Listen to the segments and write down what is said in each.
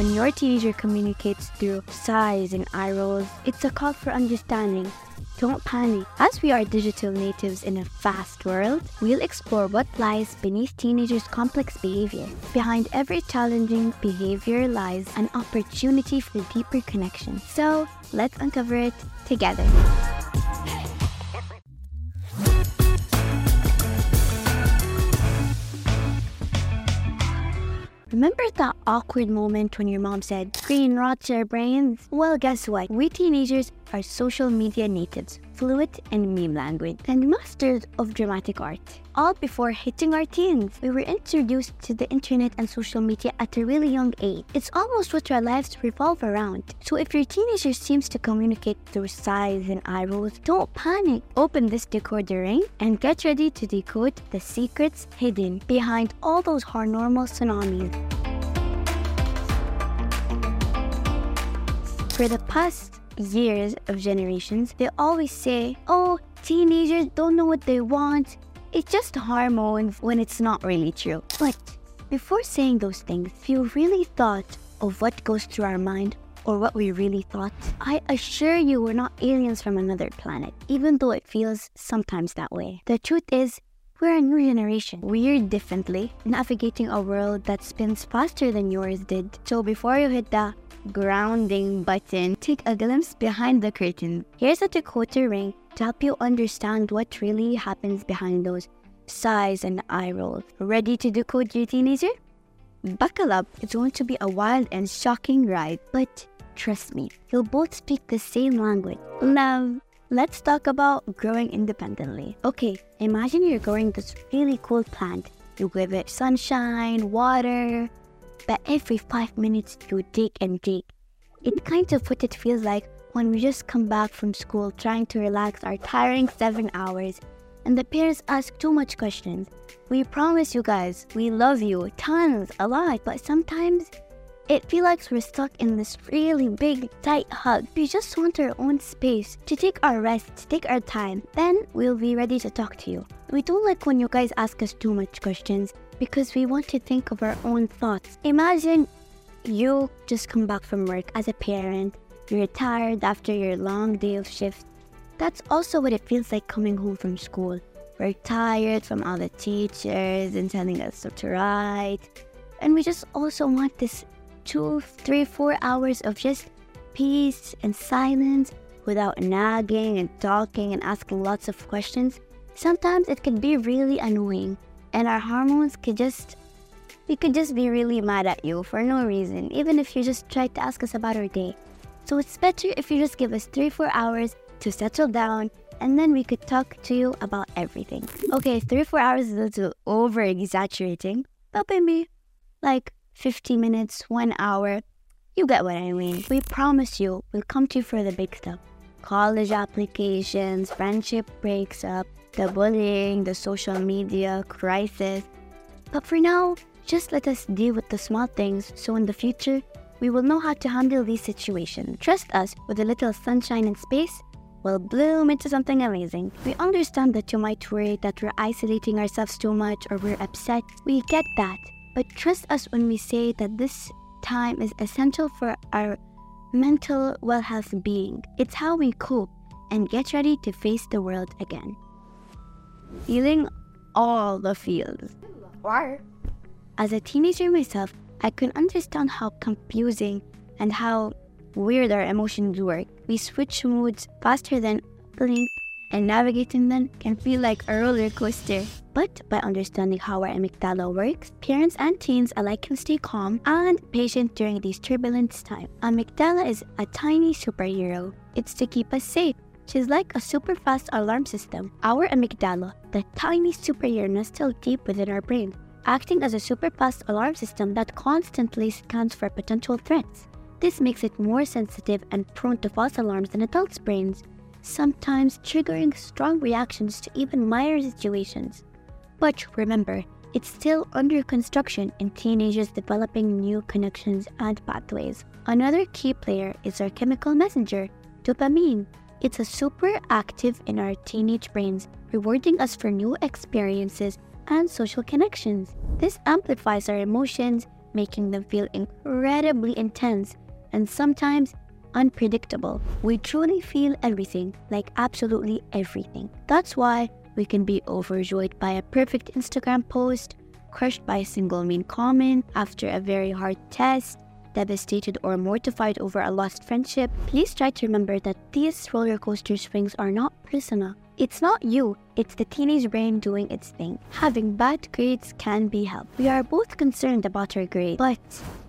When your teenager communicates through sighs and eye rolls, it's a call for understanding. Don't panic. As we are digital natives in a fast world, we'll explore what lies beneath teenagers' complex behavior. Behind every challenging behavior lies an opportunity for deeper connection. So, let's uncover it together. Remember that awkward moment when your mom said, Screen rots your brains? Well, guess what? We teenagers are social media natives, fluent in meme language, and masters of dramatic art. All before hitting our teens, we were introduced to the internet and social media at a really young age. It's almost what our lives revolve around. So if your teenager seems to communicate through sighs and eye rolls, don't panic. Open this decoder ring and get ready to decode the secrets hidden behind all those hormonal tsunamis. For the past years of generations, they always say, oh, teenagers don't know what they want. It's just hormones when it's not really true. But before saying those things, if you really thought of what goes through our mind or what we really thought, I assure you we're not aliens from another planet, even though it feels sometimes that way. The truth is, we're a new generation, We're differently, navigating a world that spins faster than yours did. So before you hit the grounding button, take a glimpse behind the curtain. Here's a decoder ring to help you understand what really happens behind those sighs and eye rolls. Ready to decode your teenager? Buckle up, it's going to be a wild and shocking ride, but trust me, you'll both speak the same language love. Let's talk about growing independently. Okay, imagine you're growing this really cool plant. You give it sunshine, water, but every five minutes you dig and dig. It's kind of what it feels like when we just come back from school trying to relax our tiring seven hours and the parents ask too much questions. We promise you guys, we love you tons, a lot, but sometimes it feels like we're stuck in this really big, tight hug. We just want our own space to take our rest, to take our time. Then we'll be ready to talk to you. We don't like when you guys ask us too much questions because we want to think of our own thoughts. Imagine you just come back from work as a parent, you're tired after your long day of shift. That's also what it feels like coming home from school. We're tired from all the teachers and telling us what to write. And we just also want this two, three, four hours of just peace and silence without nagging and talking and asking lots of questions. Sometimes it can be really annoying and our hormones could just we could just be really mad at you for no reason, even if you just try to ask us about our day. So it's better if you just give us three, four hours to settle down and then we could talk to you about everything. Okay, three, four hours is a little over exaggerating, but maybe like 50 minutes, one hour. You get what I mean. We promise you we'll come to you for the big stuff. College applications, friendship breaks up, the bullying, the social media crisis. But for now, just let us deal with the small things so in the future, we will know how to handle these situations. Trust us, with a little sunshine and space, we'll bloom into something amazing. We understand that you might worry that we're isolating ourselves too much or we're upset. We get that. But trust us when we say that this time is essential for our mental well health being. It's how we cope and get ready to face the world again feeling all the feels. Why? As a teenager myself, I can understand how confusing and how weird our emotions work. We switch moods faster than blink, and navigating them can feel like a roller coaster. But by understanding how our amygdala works, parents and teens alike can stay calm and patient during these turbulent times. Amygdala is a tiny superhero. It's to keep us safe She's like a super fast alarm system. Our amygdala, the tiny superhero still deep within our brain, acting as a super fast alarm system that constantly scans for potential threats. This makes it more sensitive and prone to false alarms than adults' brains, sometimes triggering strong reactions to even minor situations. But remember, it's still under construction in teenagers developing new connections and pathways. Another key player is our chemical messenger, dopamine, it's a super active in our teenage brains, rewarding us for new experiences and social connections. This amplifies our emotions, making them feel incredibly intense and sometimes unpredictable. We truly feel everything, like absolutely everything. That's why we can be overjoyed by a perfect Instagram post, crushed by a single mean comment after a very hard test, devastated or mortified over a lost friendship. Please try to remember that these roller coaster swings are not personal. It's not you, it's the teenage brain doing its thing. Having bad grades can be helped. We are both concerned about our grades, but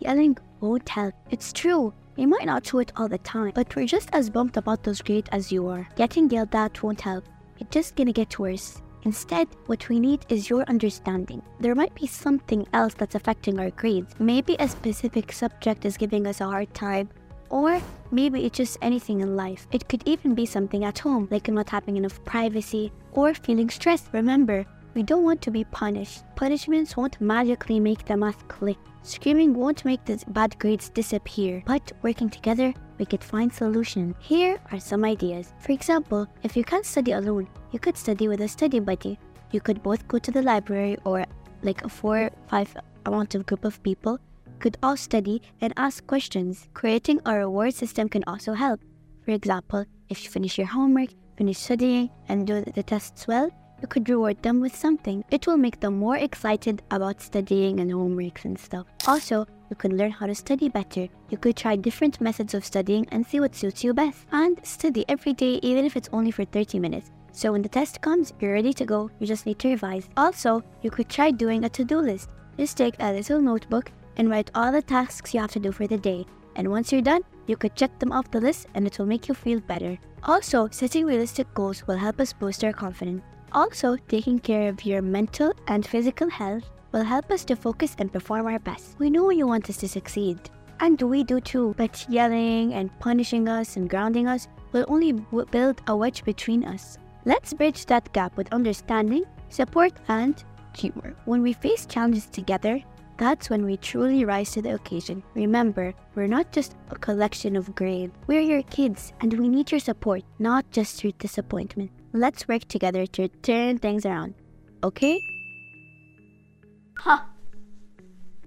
yelling oh, won't help. It's true, we might not show it all the time, but we're just as bummed about those grades as you are. Getting yelled at won't help. It's just gonna get worse. Instead, what we need is your understanding. There might be something else that's affecting our grades. Maybe a specific subject is giving us a hard time, or maybe it's just anything in life. It could even be something at home, like not having enough privacy or feeling stressed. Remember, we don't want to be punished. Punishments won't magically make the math click. Screaming won't make the bad grades disappear, but working together, we could find solutions. Here are some ideas. For example, if you can't study alone, you could study with a study buddy. You could both go to the library or like a four, five amount of group of people could all study and ask questions. Creating a reward system can also help. For example, if you finish your homework, finish studying, and do the tests well, you could reward them with something. It will make them more excited about studying and homeworks and stuff. Also, you can learn how to study better. You could try different methods of studying and see what suits you best. And study every day, even if it's only for 30 minutes. So when the test comes, you're ready to go. You just need to revise. Also, you could try doing a to-do list. Just take a little notebook and write all the tasks you have to do for the day. And once you're done, you could check them off the list and it will make you feel better. Also, setting realistic goals will help us boost our confidence. Also, taking care of your mental and physical health will help us to focus and perform our best. We know you want us to succeed. And we do too, but yelling and punishing us and grounding us will only build a wedge between us. Let's bridge that gap with understanding, support, and humor. When we face challenges together, that's when we truly rise to the occasion. Remember, we're not just a collection of grades. We're your kids, and we need your support, not just your disappointment. Let's work together to turn things around. Okay? Ha!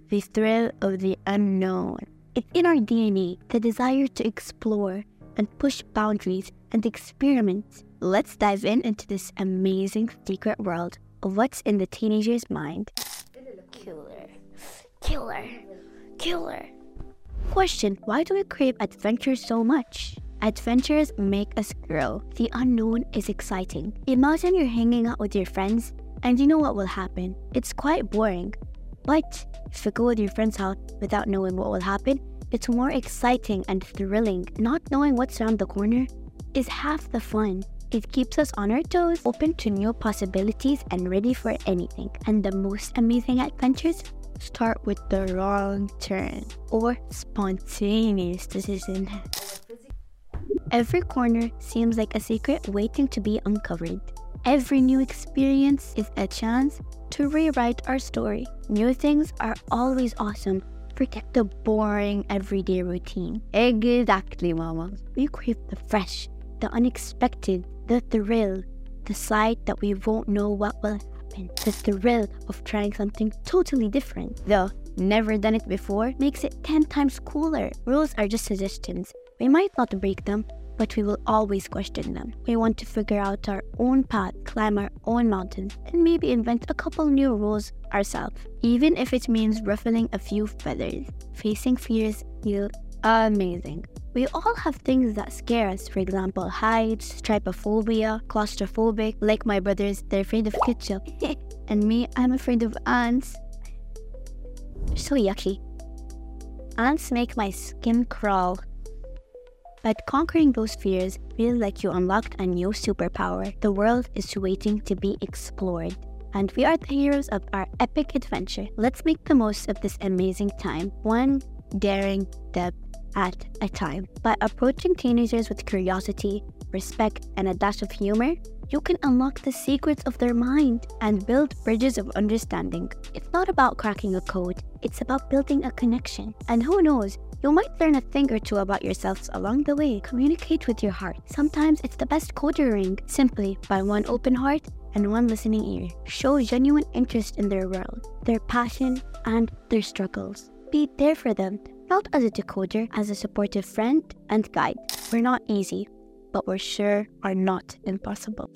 The thrill of the unknown. It's in our DNA, the desire to explore and push boundaries and experiment. Let's dive in into this amazing secret world of what's in the teenager's mind. Killer. Killer. Killer. Question Why do we crave adventure so much? Adventures make us grow. The unknown is exciting. Imagine you're hanging out with your friends and you know what will happen. It's quite boring. But if you go with your friends out without knowing what will happen, it's more exciting and thrilling. Not knowing what's around the corner is half the fun. It keeps us on our toes, open to new possibilities, and ready for anything. And the most amazing adventures start with the wrong turn or spontaneous decision. Every corner seems like a secret waiting to be uncovered. Every new experience is a chance to rewrite our story. New things are always awesome. Forget the boring everyday routine. Exactly, mama. We crave the fresh, the unexpected, the thrill, the sight that we won't know what will happen, the thrill of trying something totally different. The never done it before makes it 10 times cooler. Rules are just suggestions. We might not break them, but we will always question them. We want to figure out our own path, climb our own mountains, and maybe invent a couple new rules ourselves, even if it means ruffling a few feathers. Facing fears feel amazing. We all have things that scare us, for example, heights, trypophobia, claustrophobic, like my brothers, they're afraid of ketchup. and me, I'm afraid of ants. So yucky. Ants make my skin crawl. But conquering those fears feels like you unlocked a new superpower. The world is waiting to be explored. And we are the heroes of our epic adventure. Let's make the most of this amazing time, one daring step at a time. By approaching teenagers with curiosity, respect, and a dash of humor, you can unlock the secrets of their mind and build bridges of understanding. It's not about cracking a code, it's about building a connection. And who knows, you might learn a thing or two about yourselves along the way. Communicate with your heart. Sometimes it's the best code you ring, simply by one open heart and one listening ear. Show genuine interest in their world, their passion, and their struggles. be there for them, not as a decoder, as a supportive friend and guide. We're not easy, but we're sure are not impossible.